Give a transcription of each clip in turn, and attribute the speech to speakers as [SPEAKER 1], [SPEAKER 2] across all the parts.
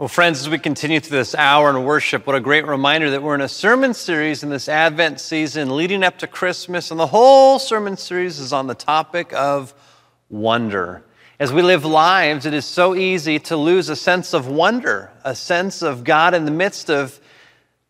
[SPEAKER 1] Well, friends, as we continue through this hour in worship, what a great reminder that we're in a sermon series in this Advent season leading up to Christmas, and the whole sermon series is on the topic of wonder. As we live lives, it is so easy to lose a sense of wonder, a sense of God in the midst of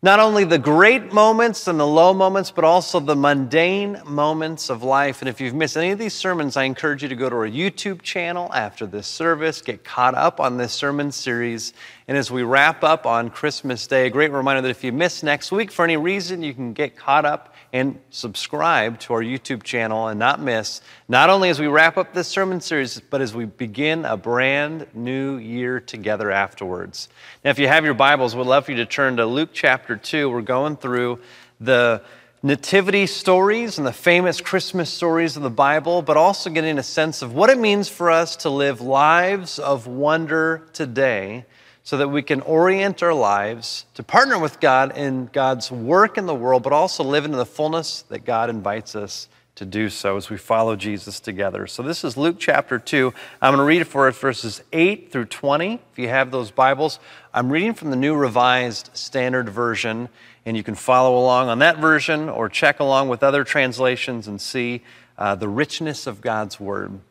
[SPEAKER 1] not only the great moments and the low moments, but also the mundane moments of life. And if you've missed any of these sermons, I encourage you to go to our YouTube channel after this service, get caught up on this sermon series. And as we wrap up on Christmas Day, a great reminder that if you miss next week for any reason, you can get caught up and subscribe to our YouTube channel and not miss, not only as we wrap up this sermon series, but as we begin a brand new year together afterwards. Now, if you have your Bibles, we'd love for you to turn to Luke chapter 2. We're going through the nativity stories and the famous Christmas stories of the Bible, but also getting a sense of what it means for us to live lives of wonder today so that we can orient our lives to partner with God in God's work in the world, but also live into the fullness that God invites us to do so as we follow Jesus together. So, this is Luke chapter 2. I'm going to read it for us verses 8 through 20. If you have those Bibles, I'm reading from the New Revised Standard Version, and you can follow along on that version or check along with other translations and see uh, the richness of God's Word.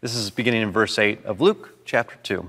[SPEAKER 1] This is beginning in verse 8 of Luke chapter 2.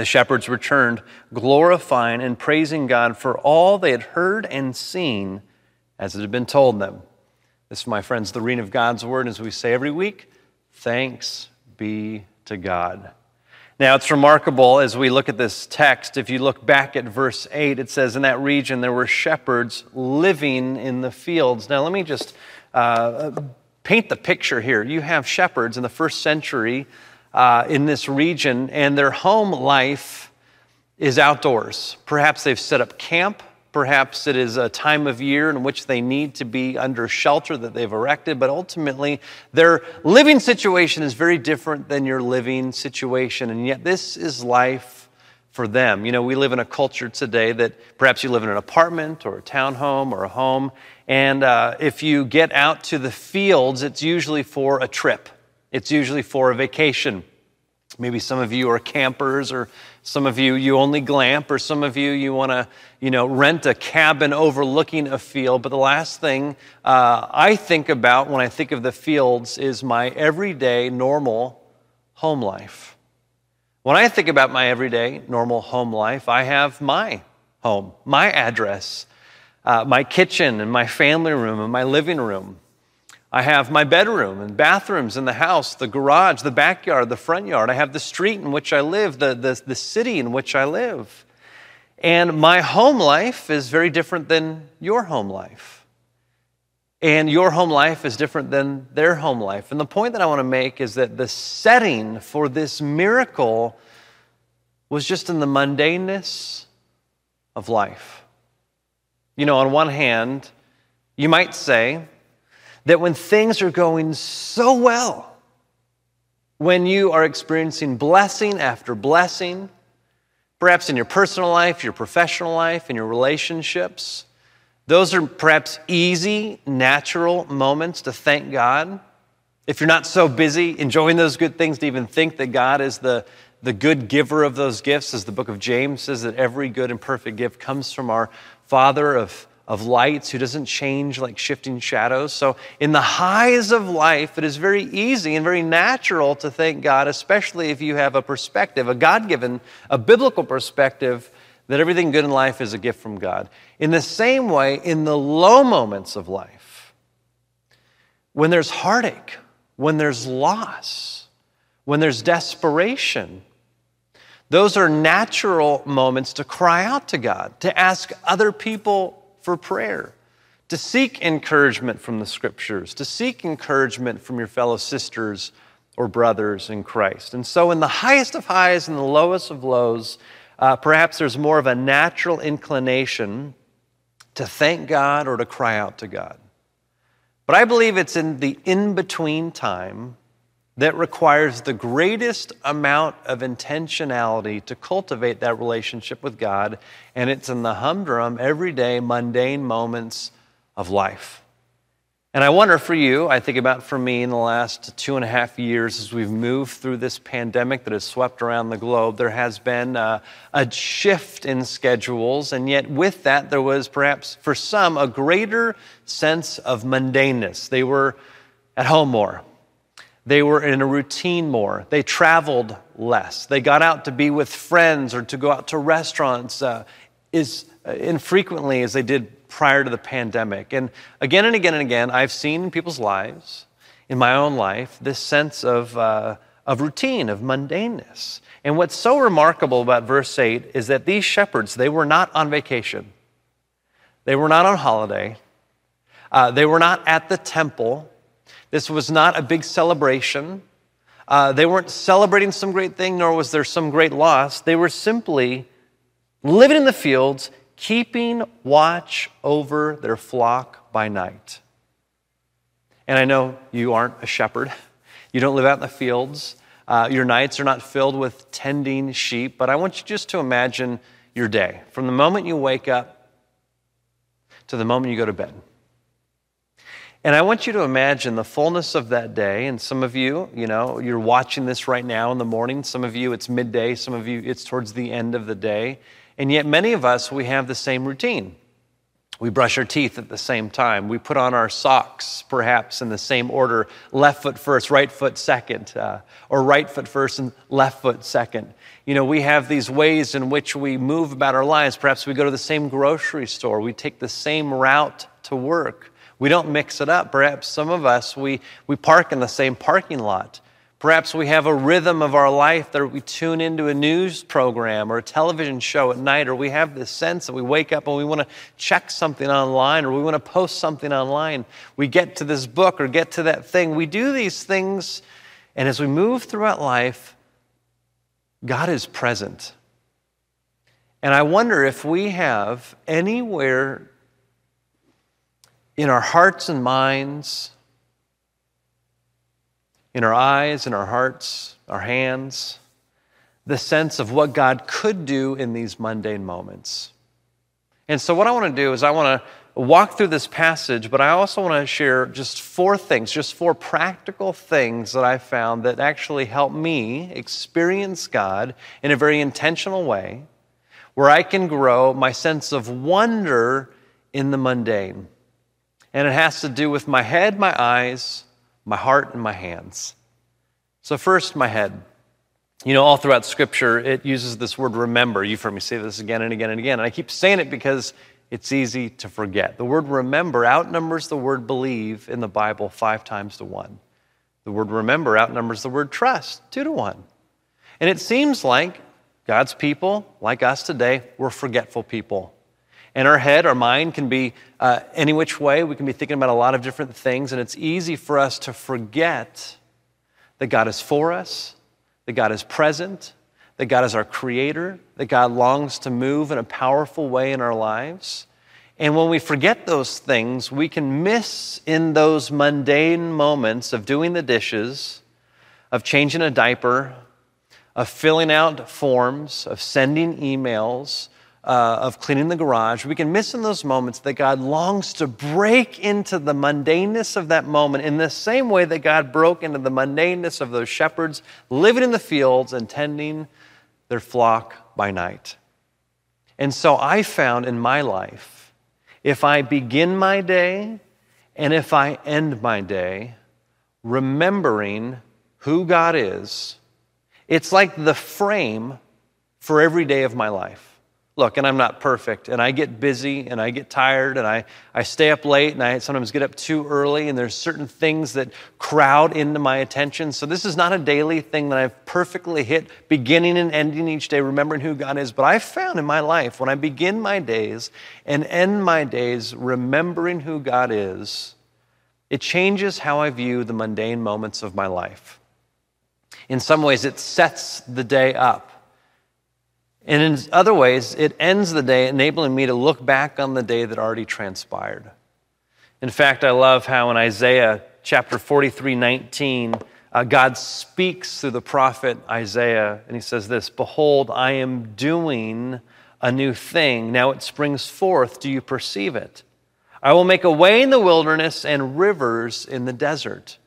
[SPEAKER 1] The shepherds returned, glorifying and praising God for all they had heard and seen as it had been told them. This, my friends, the reading of God's word, as we say every week, thanks be to God. Now, it's remarkable as we look at this text. If you look back at verse 8, it says, In that region there were shepherds living in the fields. Now, let me just uh, paint the picture here. You have shepherds in the first century uh, in this region, and their home life is outdoors. Perhaps they've set up camp. Perhaps it is a time of year in which they need to be under shelter that they've erected, but ultimately their living situation is very different than your living situation. And yet, this is life for them. You know, we live in a culture today that perhaps you live in an apartment or a townhome or a home, and uh, if you get out to the fields, it's usually for a trip. It's usually for a vacation. Maybe some of you are campers, or some of you you only glamp, or some of you you want to you know rent a cabin overlooking a field. But the last thing uh, I think about when I think of the fields is my everyday normal home life. When I think about my everyday normal home life, I have my home, my address, uh, my kitchen, and my family room, and my living room. I have my bedroom and bathrooms in the house, the garage, the backyard, the front yard. I have the street in which I live, the, the, the city in which I live. And my home life is very different than your home life. And your home life is different than their home life. And the point that I want to make is that the setting for this miracle was just in the mundaneness of life. You know, on one hand, you might say, that when things are going so well, when you are experiencing blessing after blessing, perhaps in your personal life, your professional life, in your relationships, Those are perhaps easy, natural moments to thank God. If you're not so busy enjoying those good things to even think that God is the, the good giver of those gifts, as the book of James says that every good and perfect gift comes from our Father of, of lights who doesn't change like shifting shadows. So, in the highs of life, it is very easy and very natural to thank God, especially if you have a perspective, a God given, a biblical perspective that everything good in life is a gift from God. In the same way, in the low moments of life, when there's heartache, when there's loss, when there's desperation, those are natural moments to cry out to God, to ask other people for prayer, to seek encouragement from the scriptures, to seek encouragement from your fellow sisters or brothers in Christ. And so, in the highest of highs and the lowest of lows, uh, perhaps there's more of a natural inclination to thank God or to cry out to God. But I believe it's in the in between time that requires the greatest amount of intentionality to cultivate that relationship with God, and it's in the humdrum, everyday, mundane moments of life. And I wonder for you, I think about for me in the last two and a half years as we've moved through this pandemic that has swept around the globe, there has been a, a, shift in schedules. And yet, with that, there was perhaps for some a greater sense of mundaneness. They were at home more, they were in a routine more, they traveled less, they got out to be with friends or to go out to restaurants uh, as uh, infrequently as they did prior to the pandemic. And again and again and again, I've seen in people's lives, in my own life, this sense of, uh, of routine, of mundaneness. And what's so remarkable about verse 8 is that these shepherds, they were not on vacation, they were not on holiday, uh, they were not at the temple. This was not a big celebration. Uh, they weren't celebrating some great thing, nor was there some great loss. They were simply living in the fields, keeping watch over their flock by night. And I know you aren't a shepherd, you don't live out in the fields. Uh, your nights are not filled with tending sheep, but I want you just to imagine your day from the moment you wake up to the moment you go to bed. And I want you to imagine the fullness of that day. And some of you, you know, you're watching this right now in the morning. Some of you, it's midday. Some of you, it's towards the end of the day. And yet, many of us, we have the same routine. We brush our teeth at the same time. We put on our socks, perhaps in the same order left foot first, right foot second, uh, or right foot first and left foot second. You know, we have these ways in which we move about our lives. Perhaps we go to the same grocery store, we take the same route to work. We don't mix it up. Perhaps some of us, we, we park in the same parking lot. Perhaps we have a rhythm of our life that we tune into a news program or a television show at night, or we have this sense that we wake up and we want to check something online or we want to post something online. We get to this book or get to that thing. We do these things, and as we move throughout life, God is present. And I wonder if we have anywhere in our hearts and minds, in our eyes, in our hearts, our hands, the sense of what God could do in these mundane moments. And so, what I want to do is, I want to walk through this passage, but I also want to share just four things, just four practical things that I found that actually help me experience God in a very intentional way, where I can grow my sense of wonder in the mundane. And it has to do with my head, my eyes, my heart and my hands. So, first, my head. You know, all throughout Scripture, it uses this word remember. You've heard me say this again and again and again. And I keep saying it because it's easy to forget. The word remember outnumbers the word believe in the Bible five times to one. The word remember outnumbers the word trust two to one. And it seems like God's people, like us today, we're forgetful people. In our head, our mind can be uh, any which way. We can be thinking about a lot of different things, and it's easy for us to forget that God is for us, that God is present, that God is our creator, that God longs to move in a powerful way in our lives. And when we forget those things, we can miss in those mundane moments of doing the dishes, of changing a diaper, of filling out forms, of sending emails, uh, of cleaning the garage, we can miss in those moments that God longs to break into the mundaneness of that moment in the same way that God broke into the mundaneness of those shepherds living in the fields and tending their flock by night. And so I found in my life, if I begin my day and if I end my day remembering who God is, it's like the frame for every day of my life. Look, and I'm not perfect, and I get busy, and I get tired, and I, I stay up late, and I sometimes get up too early, and there's certain things that crowd into my attention. So, this is not a daily thing that I've perfectly hit, beginning and ending each day, remembering who God is. But I've found in my life, when I begin my days and end my days remembering who God is, it changes how I view the mundane moments of my life. In some ways, it sets the day up and in other ways, it ends the day enabling me to look back on the day that already transpired. In fact, I love how in Isaiah chapter 43 19, uh, God speaks through the prophet Isaiah, and he says this Behold, I am doing a new thing. Now it springs forth. Do you perceive it? I will make a way in the wilderness and rivers in the desert.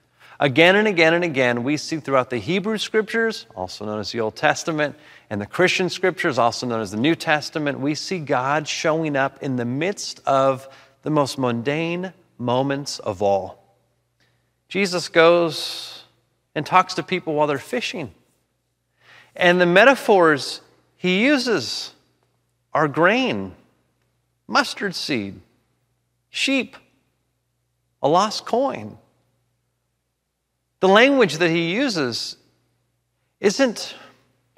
[SPEAKER 1] Again and again and again, we see throughout the Hebrew scriptures, also known as the Old Testament, and the Christian scriptures, also known as the New Testament, we see God showing up in the midst of the most mundane moments of all. Jesus goes and talks to people while they're fishing. And the metaphors he uses are grain, mustard seed, sheep, a lost coin. The language that he uses isn't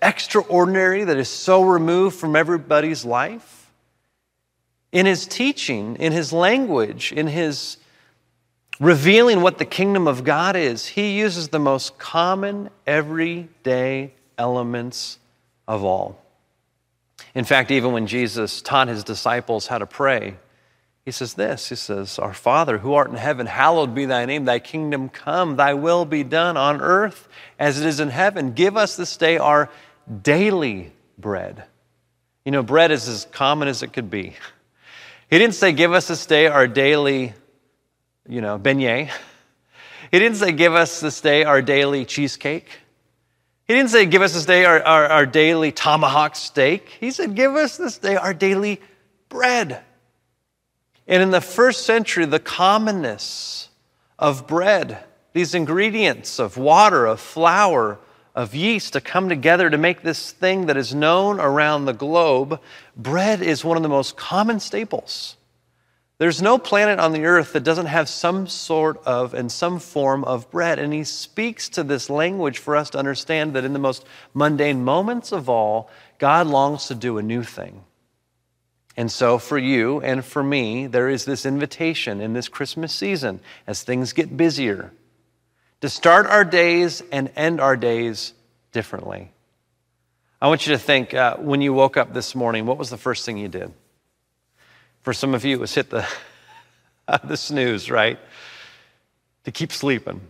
[SPEAKER 1] extraordinary that is so removed from everybody's life. In his teaching, in his language, in his revealing what the kingdom of God is, he uses the most common, everyday elements of all. In fact, even when Jesus taught his disciples how to pray, he says this He says, Our Father, who art in heaven, hallowed be thy name, thy kingdom come, thy will be done on earth as it is in heaven. Give us this day our daily bread. You know, bread is as common as it could be. He didn't say, Give us this day our daily, you know, beignet. He didn't say, Give us this day our daily cheesecake. He didn't say, Give us this day our, our, our daily tomahawk steak. He said, Give us this day our daily bread. And in the first century, the commonness of bread, these ingredients of water, of flour, of yeast to come together to make this thing that is known around the globe, bread is one of the most common staples. There's no planet on the earth that doesn't have some sort of and some form of bread. And he speaks to this language for us to understand that in the most mundane moments of all, God longs to do a new thing. And so, for you and for me, there is this invitation in this Christmas season as things get busier to start our days and end our days differently. I want you to think uh, when you woke up this morning, what was the first thing you did? For some of you, it was hit the, the snooze, right? To keep sleeping.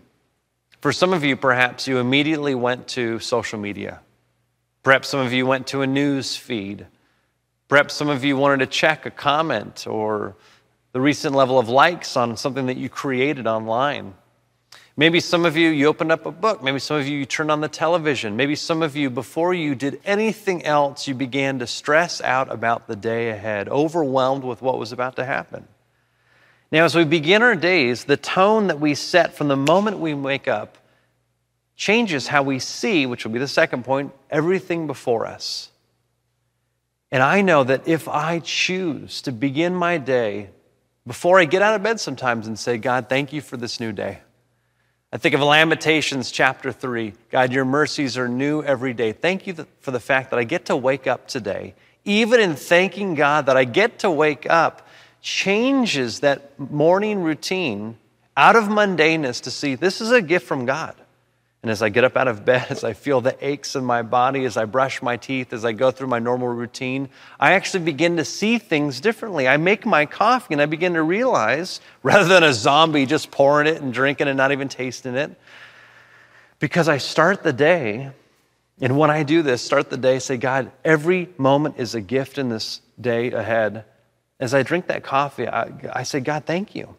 [SPEAKER 1] For some of you, perhaps you immediately went to social media. Perhaps some of you went to a news feed. Perhaps some of you wanted to check a comment or the recent level of likes on something that you created online. Maybe some of you, you opened up a book. Maybe some of you, you turned on the television. Maybe some of you, before you did anything else, you began to stress out about the day ahead, overwhelmed with what was about to happen. Now, as we begin our days, the tone that we set from the moment we wake up changes how we see, which will be the second point, everything before us. And I know that if I choose to begin my day before I get out of bed sometimes and say, God, thank you for this new day. I think of Lamentations chapter 3. God, your mercies are new every day. Thank you for the fact that I get to wake up today. Even in thanking God that I get to wake up, changes that morning routine out of mundaneness to see this is a gift from God. And as I get up out of bed, as I feel the aches in my body, as I brush my teeth, as I go through my normal routine, I actually begin to see things differently. I make my coffee and I begin to realize, rather than a zombie just pouring it and drinking and not even tasting it, because I start the day, and when I do this, start the day, say, God, every moment is a gift in this day ahead, as I drink that coffee, I, I say, God, thank you.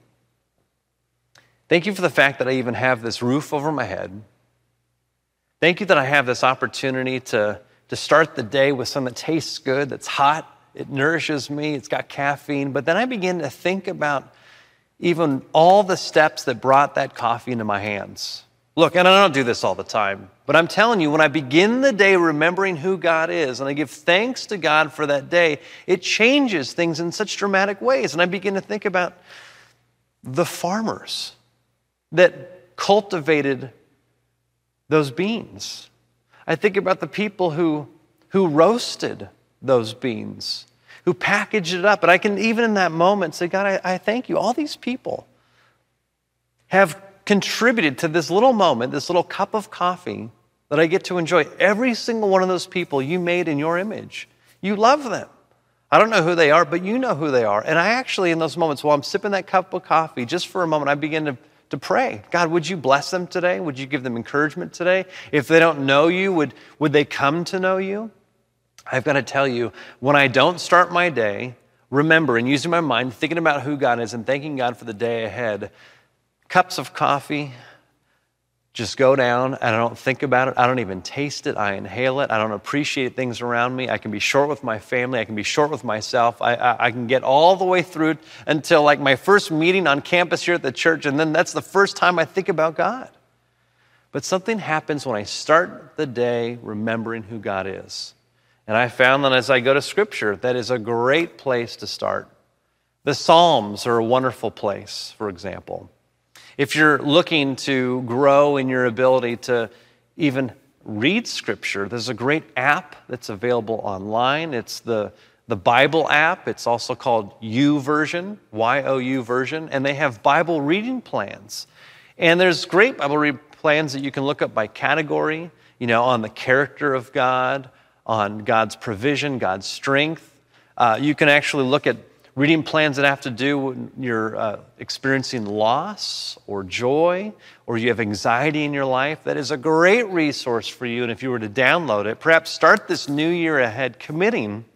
[SPEAKER 1] Thank you for the fact that I even have this roof over my head. Thank you that I have this opportunity to, to start the day with something that tastes good, that's hot, it nourishes me, it's got caffeine. But then I begin to think about even all the steps that brought that coffee into my hands. Look, and I don't do this all the time, but I'm telling you, when I begin the day remembering who God is and I give thanks to God for that day, it changes things in such dramatic ways. And I begin to think about the farmers that cultivated those beans. I think about the people who, who roasted those beans, who packaged it up. And I can, even in that moment, say, God, I, I thank you. All these people have contributed to this little moment, this little cup of coffee that I get to enjoy. Every single one of those people you made in your image. You love them. I don't know who they are, but you know who they are. And I actually, in those moments while I'm sipping that cup of coffee, just for a moment, I begin to, to pray God, would you bless them today? Would you give them encouragement today? If they don't know you, would, would they come to know you? I've got to tell you, when I don't start my day remember and using my mind, thinking about who God is, and thanking God for the day ahead, cups of coffee just go down and I don't think about it. I don't even taste it. I inhale it. I don't appreciate things around me. I can be short with my family. I can be short with myself. I, I, I, can get all the way through until like my first meeting on campus here at the church, and then that's the first time I think about God. But something happens when I start the day remembering who God is. And I found that as I go to Scripture, that is a great place to start. The Psalms are a wonderful place, for example. If you're looking to grow in your ability to even read Scripture, there's a great app that's available online. It's the, the Bible app. It's also called U YouVersion, Y O U version, and they have Bible reading plans. And there's great Bible reading plans that you can look up by category, you know, on the character of God, on God's provision, God's strength. Uh, you can actually look at reading plans that have to do when you're uh, experiencing loss or joy or you have anxiety in your life, that is a great resource for you. And if you were to download it, perhaps start this new year ahead committing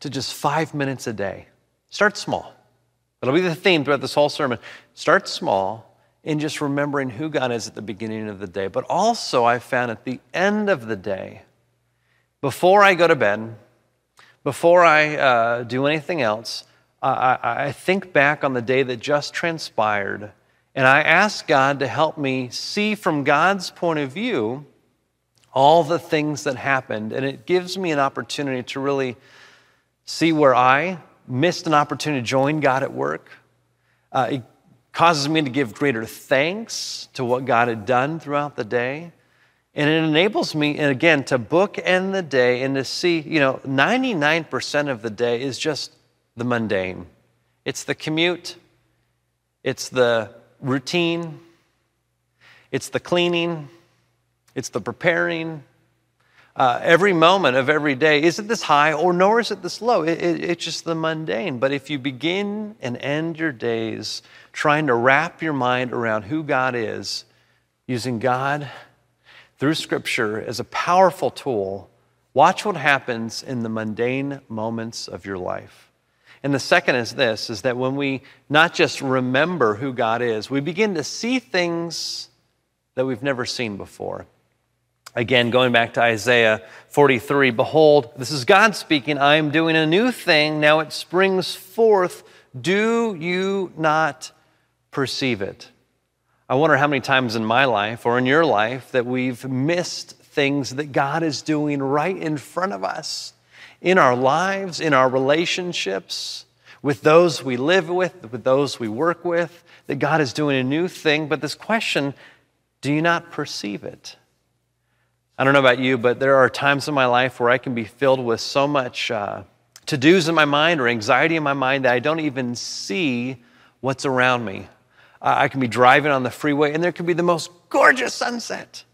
[SPEAKER 1] to just five minutes a day. Start small. That'll be the theme throughout this whole sermon. Start small in just remembering who God is at the beginning of the day. But also, I found at the end of the day, before I go to bed, before I uh, do anything else, I, I think back on the day that just transpired and I ask God to help me see from God's point of view all the things that happened. And it gives me an opportunity to really see where I missed an opportunity to join God at work. Uh, it causes me to give greater thanks to what God had done throughout the day. And it enables me, again, to bookend the day and to see, you know, 99% of the day is just the mundane. It's the commute, it's the routine, it's the cleaning, it's the preparing. Uh, every moment of every day, is it this high or nor is it this low? It, it, it's just the mundane. But if you begin and end your days trying to wrap your mind around who God is, using God through Scripture as a powerful tool, watch what happens in the mundane moments of your life. And the second is this is that when we not just remember who God is, we begin to see things that we've never seen before. Again, going back to Isaiah 43, behold, this is God speaking, I am doing a new thing, now it springs forth. Do you not perceive it? I wonder how many times in my life or in your life that we've missed things that God is doing right in front of us in our lives, in our relationships, with those we live with, with those we work with, that God is doing a new thing. But this question do you not perceive it? I don't know about you, but there are times in my life where I can be filled with so much uh, to dos in my mind or anxiety in my mind that I don't even see what's around me. I can be driving on the freeway and there can be the most gorgeous sunset.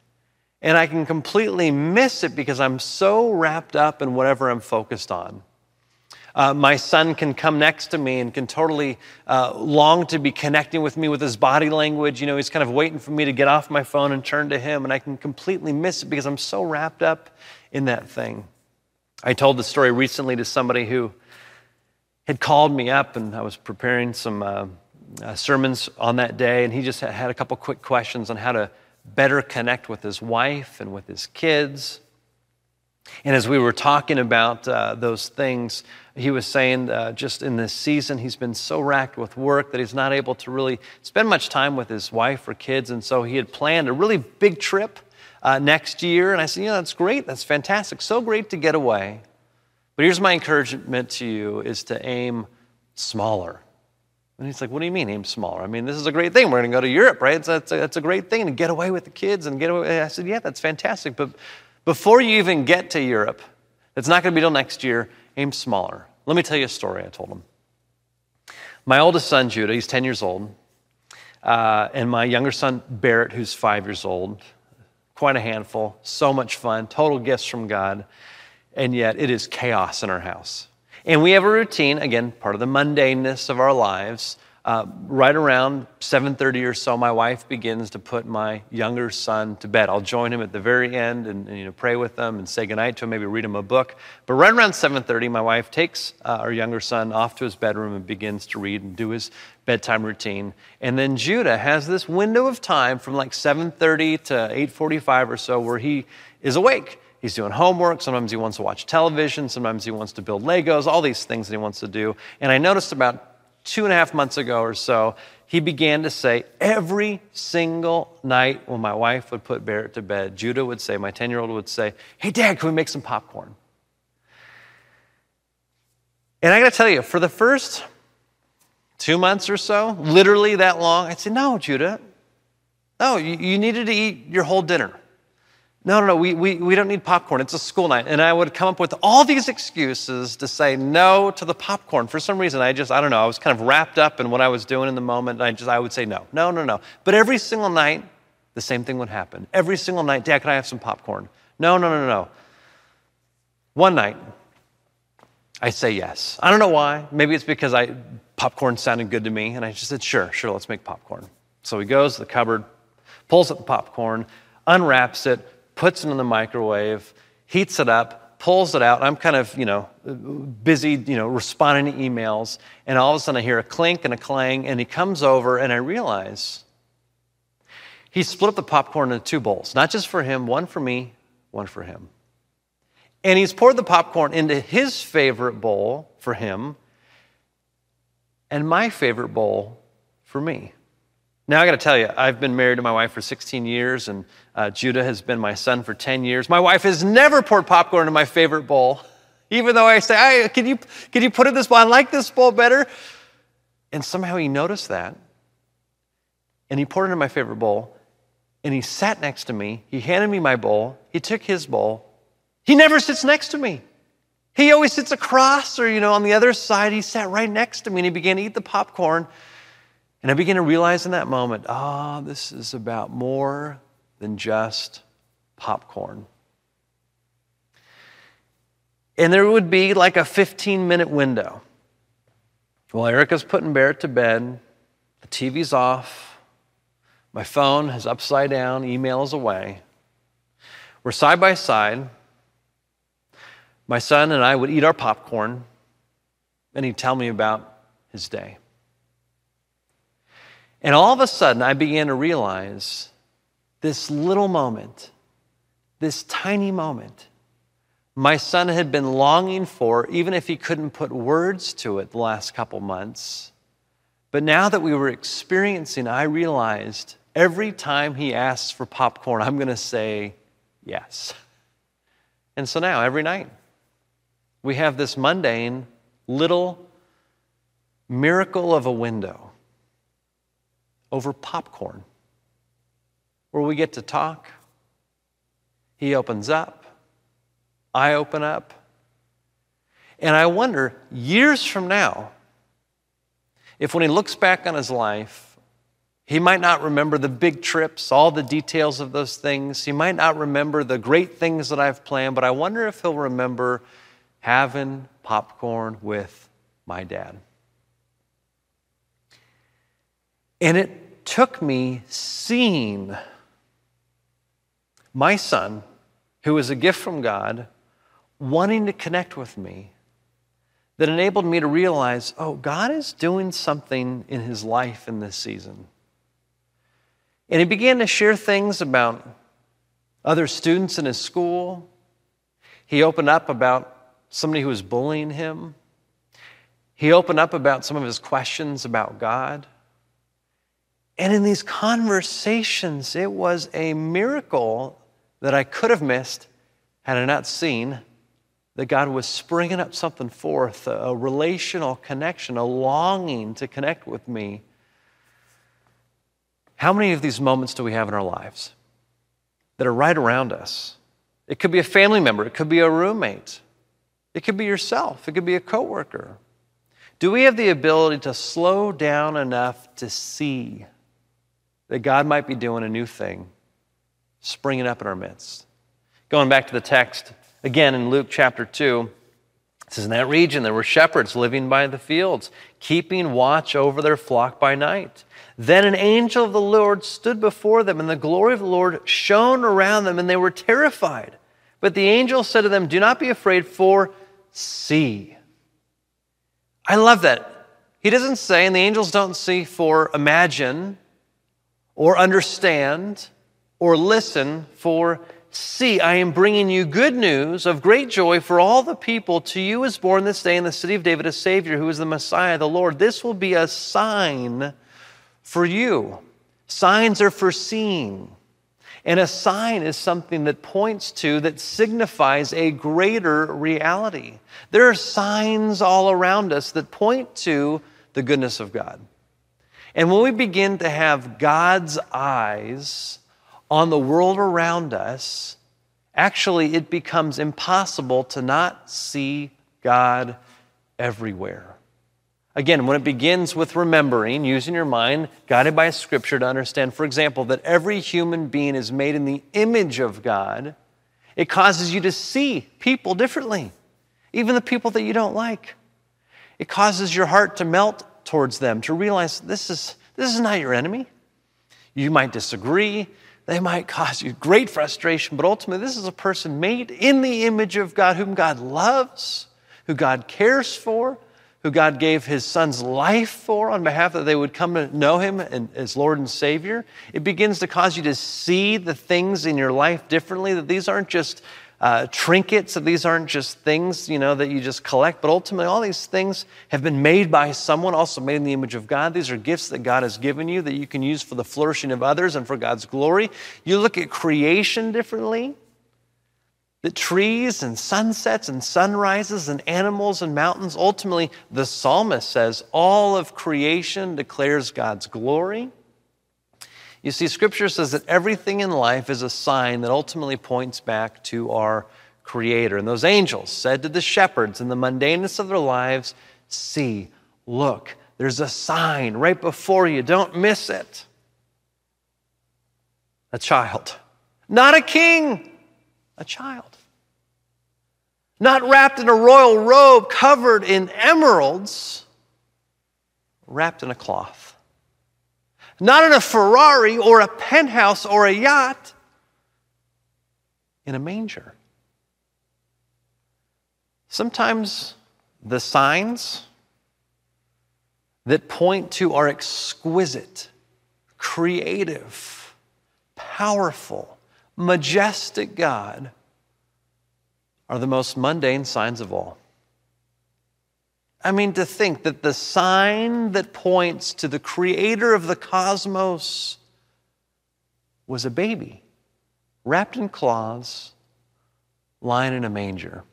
[SPEAKER 1] And I can completely miss it because I'm so wrapped up in whatever I'm focused on. Uh, my son can come next to me and can totally uh, long to be connecting with me with his body language. You know, he's kind of waiting for me to get off my phone and turn to him, and I can completely miss it because I'm so wrapped up in that thing. I told the story recently to somebody who had called me up, and I was preparing some uh, uh, sermons on that day, and he just had a couple quick questions on how to better connect with his wife and with his kids. And as we were talking about uh, those things, he was saying uh, just in this season, he's been so racked with work that he's not able to really spend much time with his wife or kids. And so he had planned a really big trip uh, next year. And I said, you know, that's great. That's fantastic. So great to get away. But here's my encouragement to you is to aim smaller. And he's like, What do you mean, aim smaller? I mean, this is a great thing. We're going to go to Europe, right? It's a, a great thing to get away with the kids and get away. I said, Yeah, that's fantastic. But before you even get to Europe, it's not going to be till next year, aim smaller. Let me tell you a story I told him. My oldest son, Judah, he's 10 years old, uh, and my younger son, Barrett, who's five years old, quite a handful, so much fun, total gifts from God, and yet it is chaos in our house. And we have a routine, again, part of the mundaneness of our lives. Uh, right around 7.30 or so, my wife begins to put my younger son to bed. I'll join him at the very end and, and you know, pray with them and say goodnight to him, maybe read him a book. But right around 7.30, my wife takes uh, our younger son off to his bedroom and begins to read and do his bedtime routine. And then Judah has this window of time from like 7.30 to 8.45 or so where he is awake. He's doing homework. Sometimes he wants to watch television. Sometimes he wants to build Legos, all these things that he wants to do. And I noticed about two and a half months ago or so, he began to say every single night when my wife would put Barrett to bed, Judah would say, my 10 year old would say, Hey, Dad, can we make some popcorn? And I got to tell you, for the first two months or so, literally that long, I'd say, No, Judah, no, you, you needed to eat your whole dinner. No, no, no, we, we, we don't need popcorn. It's a school night. And I would come up with all these excuses to say no to the popcorn. For some reason, I just, I don't know, I was kind of wrapped up in what I was doing in the moment. And I just, I would say no, no, no, no. But every single night, the same thing would happen. Every single night, Dad, can I have some popcorn? No, no, no, no. One night, I say yes. I don't know why. Maybe it's because I, popcorn sounded good to me. And I just said, sure, sure, let's make popcorn. So he goes to the cupboard, pulls up the popcorn, unwraps it, puts it in the microwave, heats it up, pulls it out. I'm kind of, you know, busy, you know, responding to emails. And all of a sudden I hear a clink and a clang, and he comes over, and I realize he split up the popcorn into two bowls, not just for him, one for me, one for him. And he's poured the popcorn into his favorite bowl for him and my favorite bowl for me. Now, I got to tell you, I've been married to my wife for 16 years, and uh, Judah has been my son for 10 years. My wife has never poured popcorn in my favorite bowl, even though I say, hey, can, you, can you put it in this bowl? I like this bowl better. And somehow he noticed that, and he poured it in my favorite bowl, and he sat next to me. He handed me my bowl. He took his bowl. He never sits next to me. He always sits across or, you know, on the other side. He sat right next to me, and he began to eat the popcorn. And I began to realize in that moment, ah, oh, this is about more than just popcorn. And there would be like a 15 minute window. Well, Erica's putting Barrett to bed, the TV's off, my phone is upside down, email is away. We're side by side. My son and I would eat our popcorn, and he'd tell me about his day. And all of a sudden, I began to realize this little moment, this tiny moment, my son had been longing for, even if he couldn't put words to it the last couple months. But now that we were experiencing, I realized every time he asks for popcorn, I'm going to say yes. And so now, every night, we have this mundane little miracle of a window over popcorn where we get to talk. He opens up, I open up. And I wonder, years from now, if when he looks back on his life, he might not remember the big trips, all the details of those things. He might not remember the great things that I've planned, but I wonder if he'll remember having popcorn with my dad. And it took me seeing my son, who is a gift from God, wanting to connect with me that enabled me to realize oh, God is doing something in his life in this season. And he began to share things about other students in his school. He opened up about somebody who was bullying him. He opened up about some of his questions about God. And in these conversations, it was a miracle that I could have missed had I not seen that God was springing up something forth, a relational connection, a longing to connect with me. How many of these moments do we have in our lives that are right around us? It could be a family member, it could be a roommate, it could be yourself, it could be a coworker. Do we have the ability to slow down enough to see that God might be doing a new thing, springing up in our midst? Going back to the text, Again, in Luke chapter 2, it says, In that region there were shepherds living by the fields, keeping watch over their flock by night. Then an angel of the Lord stood before them, and the glory of the Lord shone around them, and they were terrified. But the angel said to them, Do not be afraid, for see. I love that. He doesn't say, and the angels don't see for imagine or understand or listen for See, I am bringing you good news of great joy for all the people. To you is born this day in the city of David a Savior who is the Messiah, the Lord. This will be a sign for you. Signs are for seeing. And a sign is something that points to, that signifies a greater reality. There are signs all around us that point to the goodness of God. And when we begin to have God's eyes, on the world around us, actually it becomes impossible to not see God everywhere. Again, when it begins with remembering, using your mind, guided by Scripture to understand, for example, that every human being is made in the image of God, it causes you to see people differently, even the people that you don't like. It causes your heart to melt towards them, to realize this is, this is not your enemy. You might disagree, they might cause you great frustration, but ultimately, this is a person made in the image of God, whom God loves, who God cares for, who God gave his son's life for on behalf that they would come to know him as Lord and Savior. It begins to cause you to see the things in your life differently, that these aren't just uh, trinkets, these aren't just things, you know, that you just collect, but ultimately all these things have been made by someone, also made in the image of God. These are gifts that God has given you that you can use for the flourishing of others and for God's glory. You look at creation differently. That trees and sunsets and sunrises and animals and mountains, ultimately, the psalmist says, all of creation declares God's glory. You see, Scripture says that everything in life is a sign that ultimately points back to our Creator. And those angels said to the shepherds in the mundaneness of their lives, See, look, there's a sign right before you. Don't miss it. A child. Not a king, a child. Not wrapped in a royal robe covered in emeralds, wrapped in a cloth not in a Ferrari or a penthouse or a yacht, in a manger. Sometimes the signs that point to our exquisite, creative, powerful, majestic God are the most mundane signs of all. I mean, to think that the sign that points to the creator of the cosmos was a baby wrapped in cloths, lying in a manger.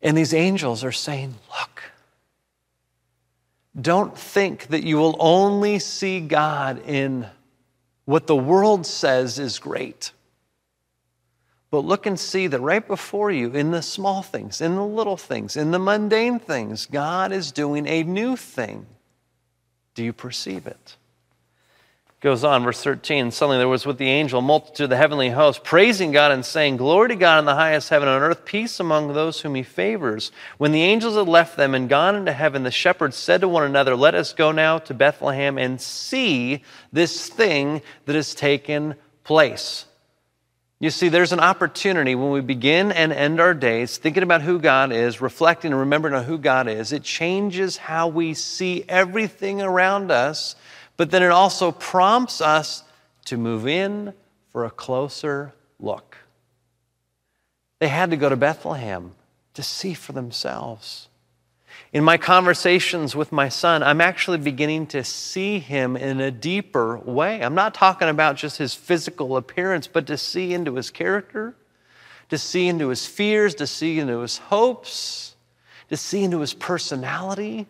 [SPEAKER 1] And these angels are saying, Look, don't think that you will only see God in what the world says is great. But look and see that right before you, in the small things, in the little things, in the mundane things, God is doing a new thing. Do you perceive it? Goes on, verse 13. Suddenly there was with the angel a multitude of the heavenly host, praising God and saying, Glory to God in the highest heaven, on earth peace among those whom he favors. When the angels had left them and gone into heaven, the shepherds said to one another, Let us go now to Bethlehem and see this thing that has taken place You see, there's an opportunity when we begin and end our days thinking about who God is, reflecting and remembering on who God is. It changes how we see everything around us, but then it also prompts us to move in for a closer look. They had to go to Bethlehem to see for themselves. In my conversations with my son, I'm actually beginning to see him in a deeper way. I'm not talking about just his physical appearance, but to see into his character, to see into his fears, to see into his hopes, to see into his personality.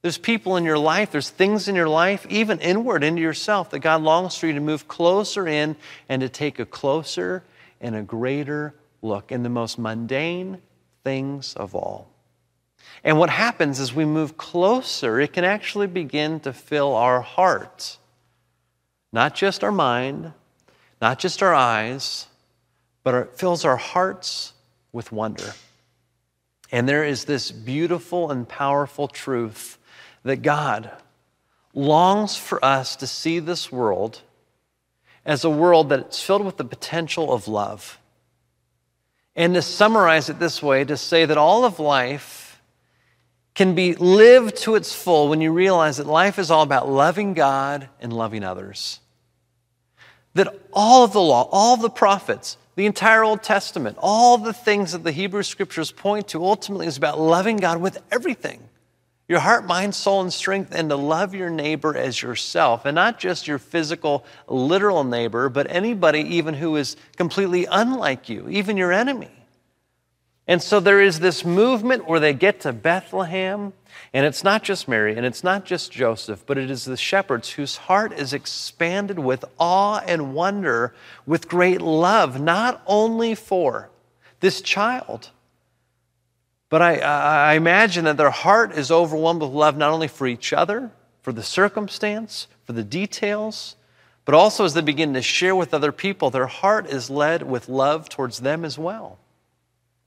[SPEAKER 1] There's people in your life, there's things in your life, even inward into yourself, that God longs for you to move closer in and to take a closer and a greater look in the most mundane things of all. And what happens as we move closer, it can actually begin to fill our hearts. Not just our mind, not just our eyes, but it fills our hearts with wonder. And there is this beautiful and powerful truth that God longs for us to see this world as a world that's filled with the potential of love. And to summarize it this way, to say that all of life can be lived to its full when you realize that life is all about loving God and loving others. That all of the law, all of the prophets, the entire Old Testament, all the things that the Hebrew scriptures point to ultimately is about loving God with everything your heart, mind, soul, and strength, and to love your neighbor as yourself. And not just your physical, literal neighbor, but anybody even who is completely unlike you, even your enemy. And so there is this movement where they get to Bethlehem, and it's not just Mary and it's not just Joseph, but it is the shepherds whose heart is expanded with awe and wonder, with great love, not only for this child, but I, I imagine that their heart is overwhelmed with love not only for each other, for the circumstance, for the details, but also as they begin to share with other people, their heart is led with love towards them as well.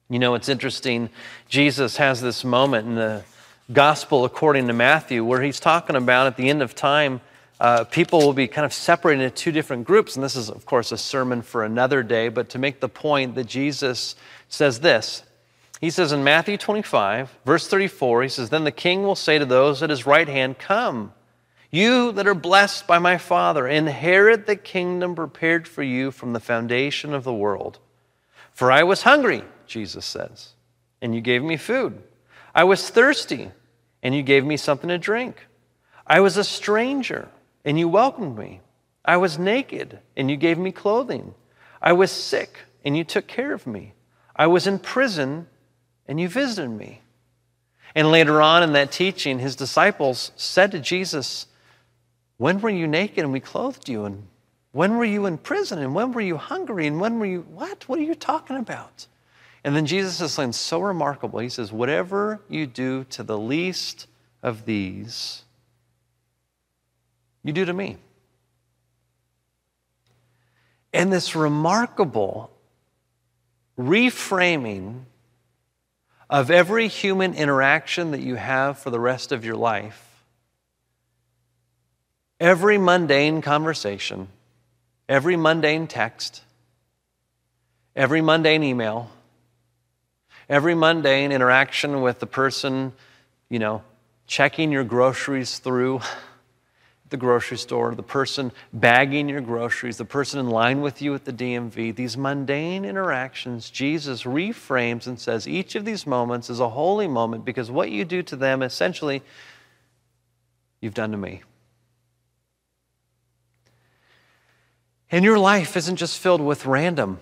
[SPEAKER 1] You know, it's interesting. Jesus has this moment in the gospel according to Matthew where he's talking about at the end of time, uh, people will be kind of separated into two different groups. And this is, of course, a sermon for another day, but to make the point that Jesus says this. He says in Matthew 25, verse 34, he says, Then the king will say to those at his right hand, Come, you that are blessed by my Father, inherit the kingdom prepared for you from the foundation of the world. For I was hungry Jesus says, and you gave me food. I was thirsty, and you gave me something to drink. I was a stranger, and you welcomed me. I was naked, and you gave me clothing. I was sick, and you took care of me. I was in prison, and you visited me. And later on in that teaching, his disciples said to Jesus, When were you naked and we clothed you? And when were you in prison? And when were you hungry? And when were you, what? What are you talking about? And then Jesus says something so remarkable. He says, Whatever you do to the least of these, you do to me. And this remarkable reframing of every human interaction that you have for the rest of your life, every mundane conversation, every mundane text, every mundane email, Every mundane interaction with the person, you know, checking your groceries through the grocery store, the person bagging your groceries, the person in line with you at the DMV, these mundane interactions, Jesus reframes and says each of these moments is a holy moment because what you do to them, essentially, you've done to me. And your life isn't just filled with random,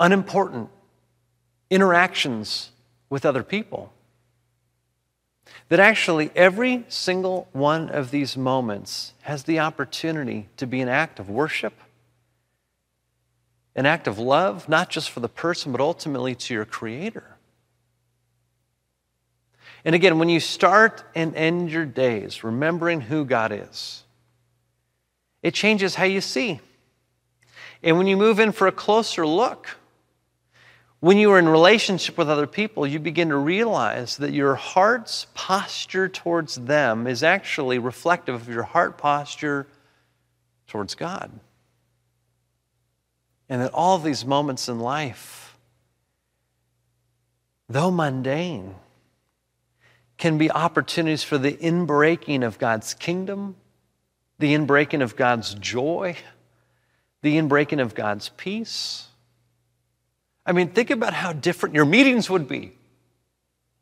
[SPEAKER 1] unimportant, interactions with other people. That actually every single one of these moments has the opportunity to be an act of worship, an act of love, not just for the person, but ultimately to your Creator. And again, when you start and end your days remembering who God is, it changes how you see. And when you move in for a closer look, when you are in relationship with other people, you begin to realize that your heart's posture towards them is actually reflective of your heart posture towards God. And that all these moments in life, though mundane, can be opportunities for the inbreaking of God's kingdom, the inbreaking of God's joy, the inbreaking of God's peace. I mean, think about how different your meetings would be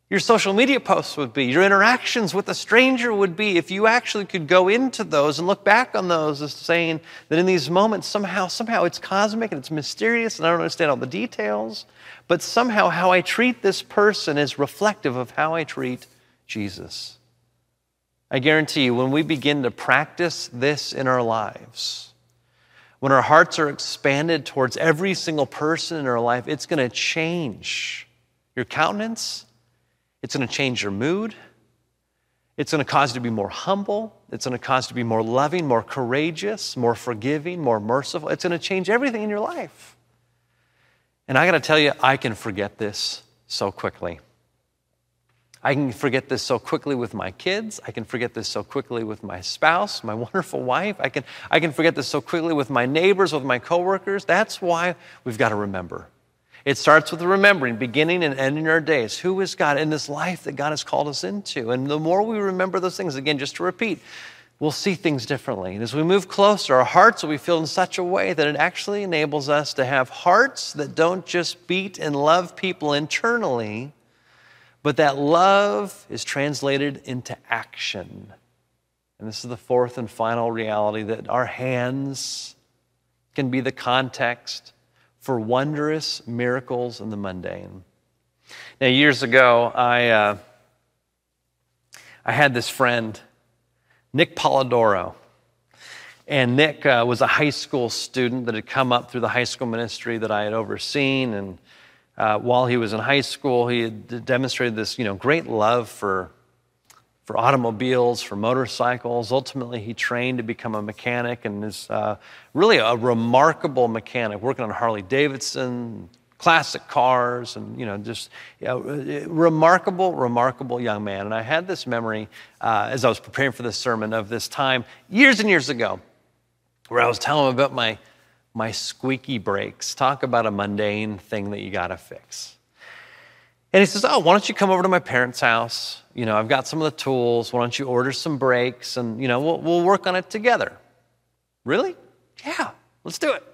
[SPEAKER 1] your social media posts would be, your interactions with a stranger would be, if you actually could go into those and look back on those as saying that in these moments, somehow, somehow it's cosmic and it's mysterious and I don't understand all the details, but somehow how I treat this person is reflective of how I treat Jesus. I guarantee you, when we begin to practice this in our lives, when our hearts are expanded towards every single person in our life, it's going to change your countenance it's going to change your mood. It's going to cause you to be more humble. It's going to cause you to be more loving, more courageous, more forgiving, more merciful. It's going to change everything in your life. And I got to tell you, I can forget this so quickly. I can forget this so quickly with my kids. I can forget this so quickly with my spouse, my wonderful wife. I can, I can forget this so quickly with my neighbors, with my coworkers. That's why we've got to remember. It starts with remembering, beginning and ending our days. Who is God in this life that God has called us into? And the more we remember those things, again, just to repeat, we'll see things differently. And as we move closer, our hearts will be filled in such a way that it actually enables us to have hearts that don't just beat and love people internally, but that love is translated into action. And this is the fourth and final reality that our hands can be the context for wondrous miracles in the mundane. Now, years ago, I, uh, I had this friend, Nick Polidoro. And Nick uh, was a high school student that had come up through the high school ministry that I had overseen. And uh, while he was in high school, he had demonstrated this you know, great love for for automobiles, for motorcycles. Ultimately, he trained to become a mechanic and is uh, really a remarkable mechanic, working on Harley Davidson, classic cars, and you know, just you know, remarkable, remarkable young man. And I had this memory uh, as I was preparing for this sermon of this time years and years ago, where I was telling him about my my squeaky brakes. Talk about a mundane thing that you got to fix. And he says, "Oh, why don't you come over to my parents' house?" you know, I've got some of the tools. Why don't you order some brakes and, you know, we'll, we'll work on it together. Really? Yeah, let's do it.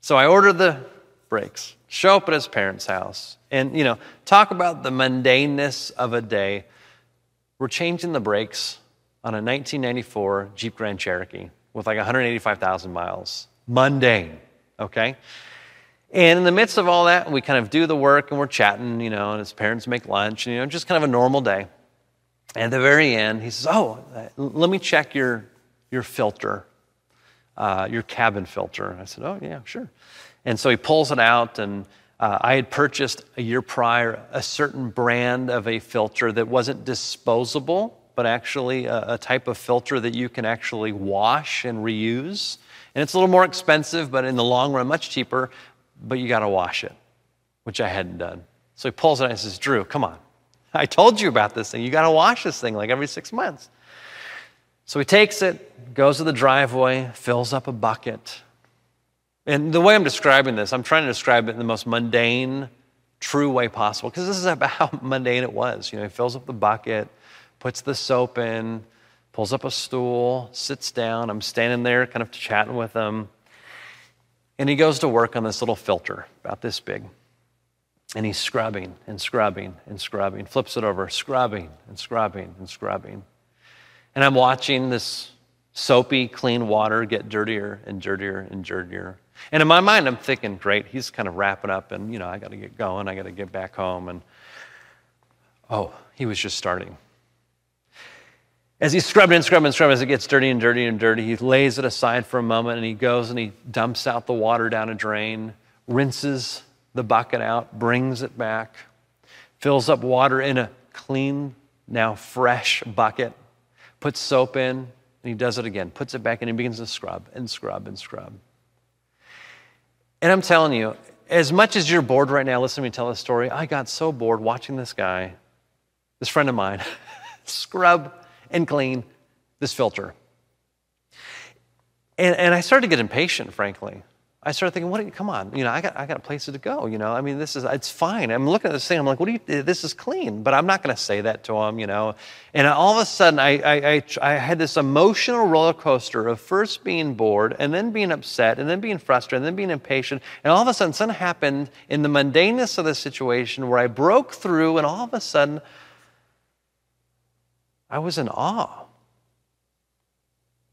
[SPEAKER 1] So I order the brakes, show up at his parents' house, and, you know, talk about the mundaneness of a day. We're changing the brakes on a 1994 Jeep Grand Cherokee with like 185,000 miles. Mundane, okay? And in the midst of all that, we kind of do the work and we're chatting, you know, and his parents make lunch, and, you know, just kind of a normal day. And at the very end, he says, Oh, let me check your, your filter, uh, your cabin filter. I said, Oh, yeah, sure. And so he pulls it out, and uh, I had purchased a year prior a certain brand of a filter that wasn't disposable, but actually a, a type of filter that you can actually wash and reuse. And it's a little more expensive, but in the long run, much cheaper but you got to wash it, which I hadn't done. So he pulls it out and says, Drew, come on. I told you about this thing. You got to wash this thing like every six months. So he takes it, goes to the driveway, fills up a bucket. And the way I'm describing this, I'm trying to describe it in the most mundane, true way possible, because this is about how mundane it was. You know, he fills up the bucket, puts the soap in, pulls up a stool, sits down. I'm standing there kind of chatting with him. And he goes to work on this little filter, about this big. And he's scrubbing and scrubbing and scrubbing, flips it over, scrubbing and scrubbing and scrubbing. And I'm watching this soapy, clean water get dirtier and dirtier and dirtier. And in my mind, I'm thinking, great, he's kind of wrapping up, and, you know, I got to get going, I got to get back home. And oh, he was just starting. As he's scrubbing and scrubbing and scrubbing, as it gets dirty and dirty and dirty, he lays it aside for a moment and he goes and he dumps out the water down a drain, rinses the bucket out, brings it back, fills up water in a clean, now fresh bucket, puts soap in, and he does it again, puts it back in, and he begins to scrub and scrub and scrub. And I'm telling you, as much as you're bored right now, listen to me tell this story. I got so bored watching this guy, this friend of mine, scrub and clean this filter. And, and I started to get impatient, frankly. I started thinking, what? Do you, come on, you know, I got, I got a place to go. You know, I mean, this is, it's fine. I'm looking at this thing. I'm like, what do you? This is clean, but I'm not going to say that to him. You know, and all of a sudden, I, I, I, I had this emotional roller coaster of first being bored, and then being upset, and then being frustrated, and then being impatient, and all of a sudden, something happened in the mundaneness of the situation where I broke through, and all of a sudden, I was in awe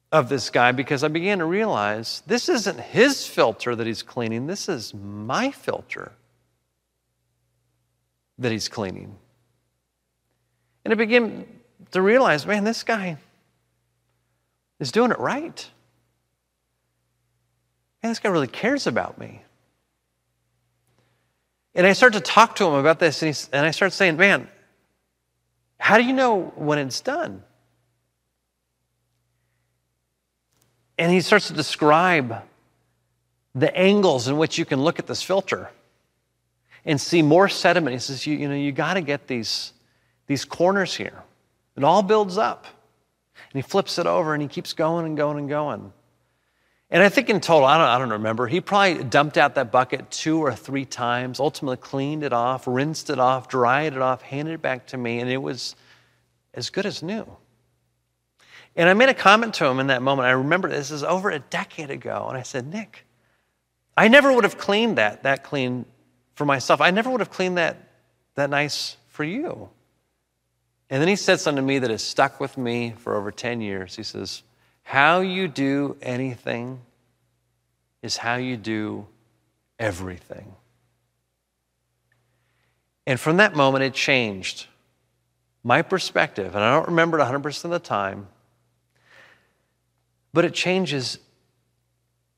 [SPEAKER 1] of this guy because I began to realize this isn't his filter that he's cleaning, this is my filter that he's cleaning. And I began to realize, man, this guy is doing it right. Man, this guy really cares about me. And I start to talk to him about this, and, and I start saying, man, how do you know when it's done? And he starts to describe the angles in which you can look at this filter and see more sediment. He says, you, you know, you got to get these, these corners here. It all builds up. And he flips it over and he keeps going and going and going. And I think in total, I don't, I don't remember, he probably dumped out that bucket two or three times, ultimately cleaned it off, rinsed it off, dried it off, handed it back to me, and it was as good as new. And I made a comment to him in that moment. I remember this is over a decade ago. And I said, Nick, I never would have cleaned that, that clean for myself. I never would have cleaned that, that nice for you. And then he said something to me that has stuck with me for over 10 years. He says, How you do anything is how you do everything. And from that moment, it changed my perspective. And I don't remember it 100% of the time, but it changes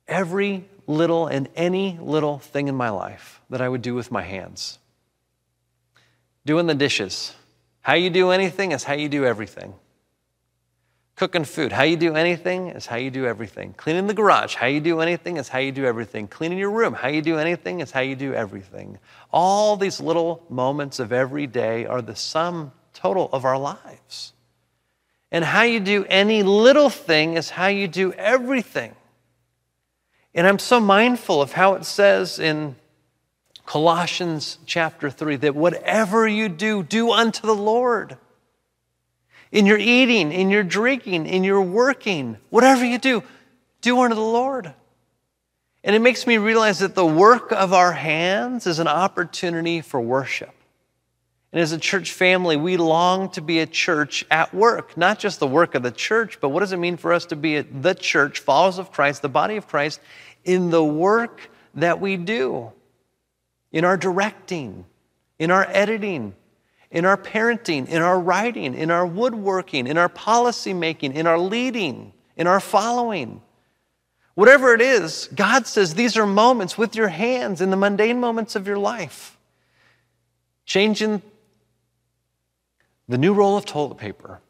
[SPEAKER 1] every little and any little thing in my life that I would do with my hands. Doing the dishes. How you do anything is how you do everything. Cooking food. How you do anything is how you do everything. Cleaning the garage. How you do anything is how you do everything. Cleaning your room. How you do anything is how you do everything. All these little moments of every day are the sum total of our lives. And how you do any little thing is how you do everything. And I'm so mindful of how it says in Colossians chapter 3 that whatever you do, do unto the Lord. In your eating, in your drinking, in your working, whatever you do, do unto the Lord. And it makes me realize that the work of our hands is an opportunity for worship. And as a church family, we long to be a church at work, not just the work of the church, but what does it mean for us to be the church, followers of Christ, the body of Christ, in the work that we do, in our directing, in our editing, in our parenting, in our writing, in our woodworking, in our policy making, in our leading, in our following. Whatever it is, God says these are moments with your hands in the mundane moments of your life. Changing the new roll of toilet paper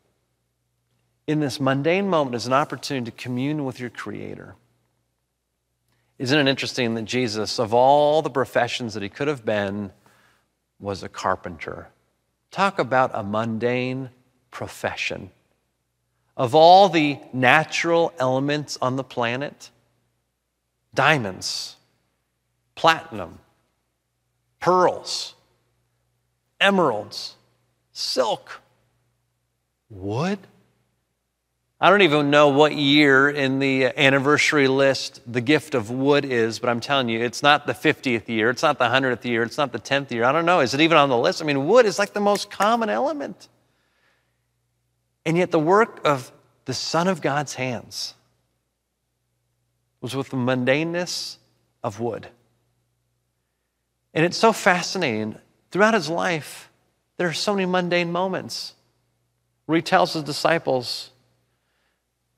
[SPEAKER 1] in this mundane moment is an opportunity to commune with your Creator. Isn't it interesting that Jesus, of all the professions that he could have been, was a carpenter? Talk about a mundane profession. Of all the natural elements on the planet, diamonds, platinum, pearls, emeralds, silk, wood. I don't even know what year in the uh, anniversary list the gift of wood is, but I'm telling you, it's not the 50th year, it's not the 100th year, it's not the 10th year. I don't know. Is it even on the list? I mean, wood is like the most common element. And yet, the work of the Son of God's hands was with the mundaneness of wood. And it's so fascinating. Throughout his life, there are so many mundane moments where he tells his disciples,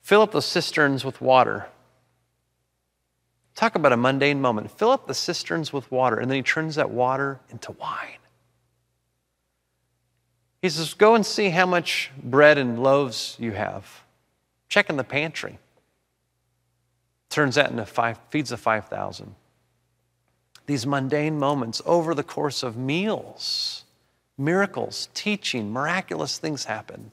[SPEAKER 1] fill up the cisterns with water. Talk about a mundane moment. Fill up the cisterns with water, and then he turns that water into wine. He says, Go and see how much bread and loaves you have. Check in the pantry. Turns that into five, feeds the 5,000. These mundane moments over the course of meals miracles, teaching, miraculous things happen.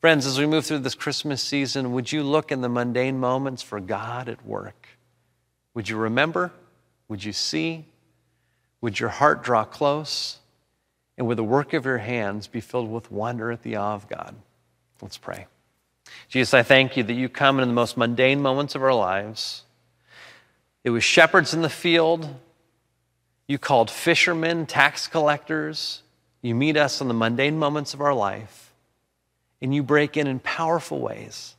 [SPEAKER 1] Friends, as we move through this Christmas season, would you look in the mundane moments for God at work? Would you remember? Would you see? Would your heart draw close? And would the work of your hands be filled with wonder at the awe of God? Let's pray. Jesus, I thank you that you come in the most mundane moments of our lives. It was shepherds in the field. You called fishermen, tax collectors. You meet us in the mundane moments of our life, and you break in in powerful ways.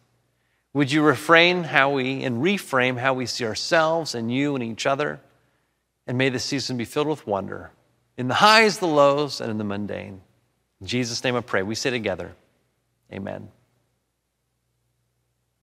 [SPEAKER 1] Would you refrain how we and reframe how we see ourselves and you and each other? And may this season be filled with wonder in the highs, the lows, and in the mundane. In Jesus' name I pray. We say together, Amen.